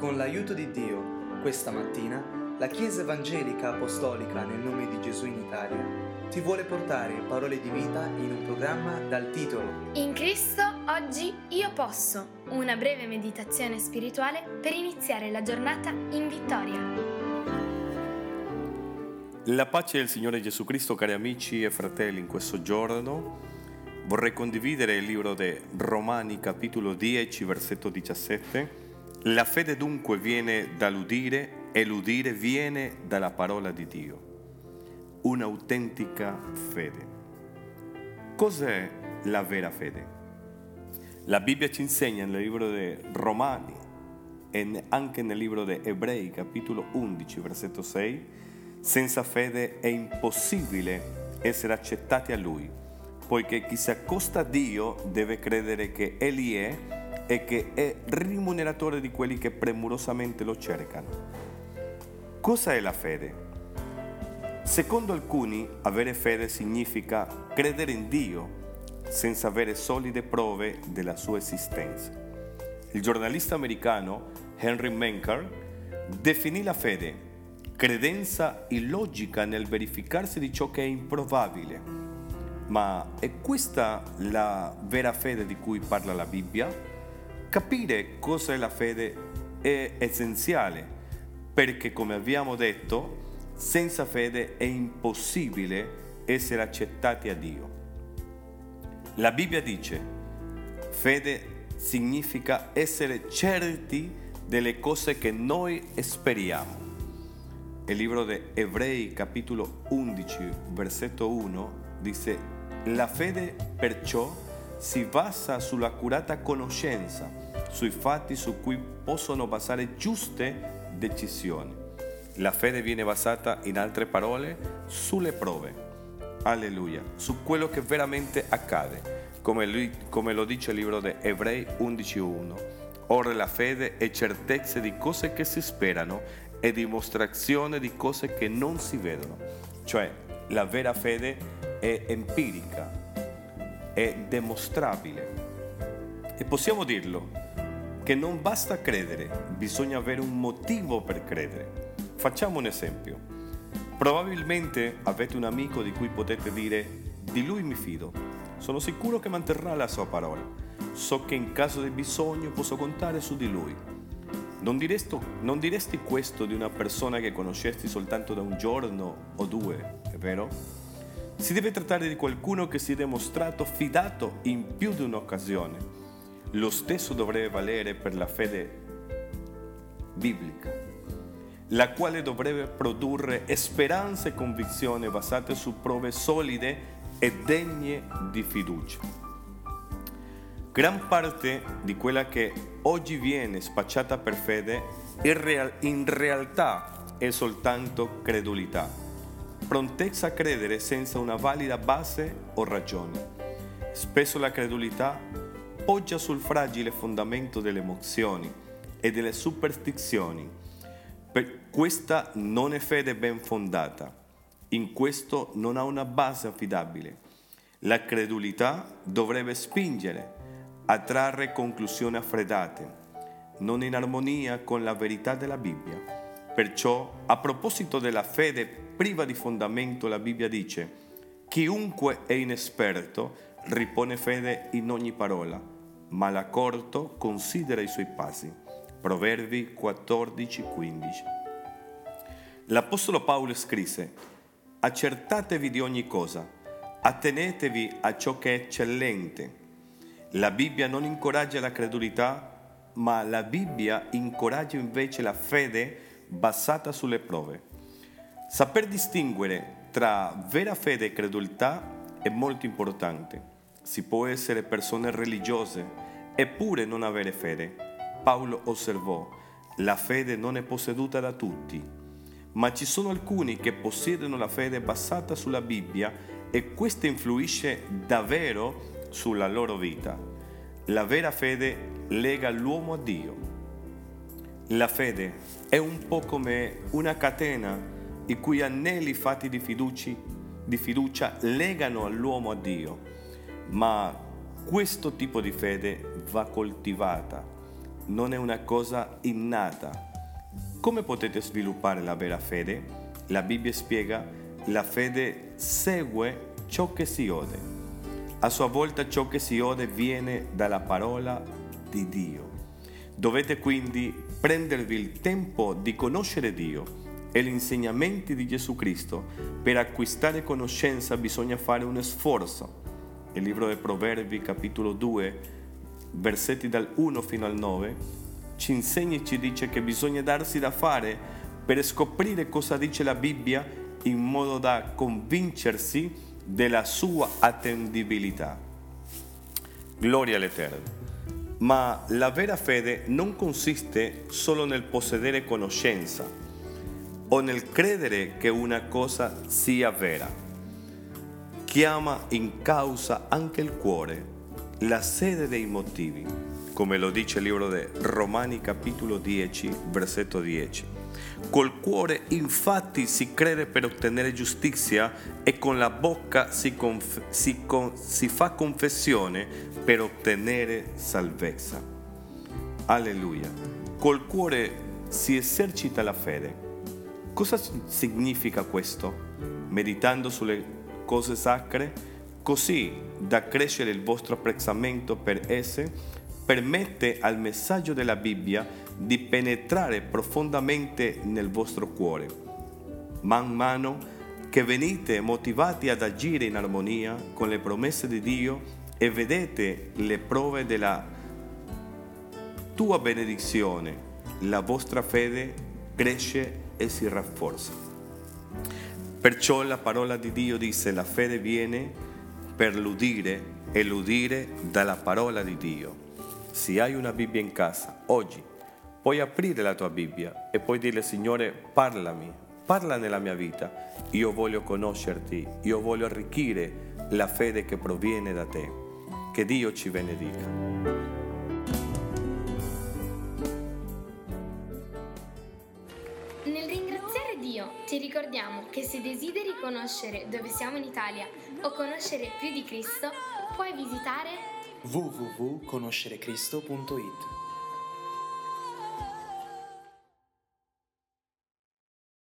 Con l'aiuto di Dio, questa mattina, la Chiesa Evangelica Apostolica nel nome di Gesù in Italia ti vuole portare parole di vita in un programma dal titolo In Cristo oggi io posso, una breve meditazione spirituale per iniziare la giornata in vittoria. La pace del Signore Gesù Cristo, cari amici e fratelli, in questo giorno vorrei condividere il libro di Romani capitolo 10, versetto 17 la fede dunque viene dall'udire e l'udire viene dalla parola di Dio. Un'autentica fede. Cos'è la vera fede? La Bibbia ci insegna nel libro di Romani e anche nel libro di Ebrei, capitolo 11, versetto 6, senza fede è impossibile essere accettati a Lui, poiché chi si accosta a Dio deve credere che Egli è e che è rimuneratore di quelli che premurosamente lo cercano. Cosa è la fede? Secondo alcuni, avere fede significa credere in Dio senza avere solide prove della sua esistenza. Il giornalista americano Henry Menker definì la fede credenza illogica nel verificarsi di ciò che è improbabile. Ma è questa la vera fede di cui parla la Bibbia? Capire cosa è la fede è essenziale perché, come abbiamo detto, senza fede è impossibile essere accettati a Dio. La Bibbia dice, fede significa essere certi delle cose che noi speriamo. Il libro di Ebrei capitolo 11 versetto 1 dice, la fede perciò si basa sull'accurata conoscenza, sui fatti su cui possono basare giuste decisioni. La fede viene basata, in altre parole, sulle prove. Alleluia, su quello che veramente accade, come, lui, come lo dice il libro di Ebrei 11.1. Ora la fede è certezza di cose che si sperano e dimostrazione di cose che non si vedono. Cioè, la vera fede è empirica, è dimostrabile. E possiamo dirlo, che non basta credere, bisogna avere un motivo per credere. Facciamo un esempio. Probabilmente avete un amico di cui potete dire, di lui mi fido, sono sicuro che manterrà la sua parola, so che in caso di bisogno posso contare su di lui. Non diresti, non diresti questo di una persona che conoscesti soltanto da un giorno o due, è vero? Si deve trattare di qualcuno che si è dimostrato fidato in più di un'occasione. Lo stesso dovrebbe valere per la fede biblica, la quale dovrebbe produrre speranze e convinzioni basate su prove solide e degne di fiducia. Gran parte di quella che oggi viene spacciata per fede in realtà è soltanto credulità prontezza a credere senza una valida base o ragione. Spesso la credulità poggia sul fragile fondamento delle emozioni e delle superstizioni. Per questa non è fede ben fondata. In questo non ha una base affidabile. La credulità dovrebbe spingere a trarre conclusioni affreddate, non in armonia con la verità della Bibbia. Perciò, a proposito della fede priva di fondamento la Bibbia dice, chiunque è inesperto ripone fede in ogni parola, ma l'accorto considera i suoi passi. Proverbi 14-15. L'Apostolo Paolo scrisse, accertatevi di ogni cosa, attenetevi a ciò che è eccellente. La Bibbia non incoraggia la credulità, ma la Bibbia incoraggia invece la fede basata sulle prove. Saper distinguere tra vera fede e credulità è molto importante. Si può essere persone religiose eppure non avere fede. Paolo osservò, la fede non è posseduta da tutti, ma ci sono alcuni che possiedono la fede basata sulla Bibbia e questa influisce davvero sulla loro vita. La vera fede lega l'uomo a Dio. La fede è un po' come una catena i cui anelli fatti di, fiduci, di fiducia legano all'uomo a Dio, ma questo tipo di fede va coltivata, non è una cosa innata. Come potete sviluppare la vera fede? La Bibbia spiega, la fede segue ciò che si ode. A sua volta ciò che si ode viene dalla parola di Dio. Dovete quindi prendervi il tempo di conoscere Dio e gli insegnamenti di Gesù Cristo. Per acquistare conoscenza bisogna fare un sforzo. Il libro dei Proverbi, capitolo 2, versetti dal 1 fino al 9, ci insegna e ci dice che bisogna darsi da fare per scoprire cosa dice la Bibbia in modo da convincersi della sua attendibilità. Gloria all'Eterno. Ma la vera fede non consiste solo nel possedere conoscenza o nel credere che una cosa sia vera. Chiama in causa anche il cuore, la sede dei motivi, come lo dice il libro di Romani capitolo 10, versetto 10. Col cuore infatti si crede per ottenere giustizia e con la bocca si, conf- si, con- si fa confessione per ottenere salvezza. Alleluia. Col cuore si esercita la fede Cosa significa questo? Meditando sulle cose sacre, così da crescere il vostro apprezzamento per esse, permette al messaggio della Bibbia di penetrare profondamente nel vostro cuore. Man mano che venite motivati ad agire in armonia con le promesse di Dio e vedete le prove della tua benedizione, la vostra fede cresce e si rafforza. Perciò la parola di Dio dice la fede viene per l'udire e l'udire dalla parola di Dio. Se hai una Bibbia in casa, oggi puoi aprire la tua Bibbia e puoi dire Signore parlami, parla nella mia vita, io voglio conoscerti, io voglio arricchire la fede che proviene da te. Che Dio ci benedica. Ti ricordiamo che se desideri conoscere dove siamo in Italia o conoscere più di Cristo, puoi visitare www.conoscerecristo.it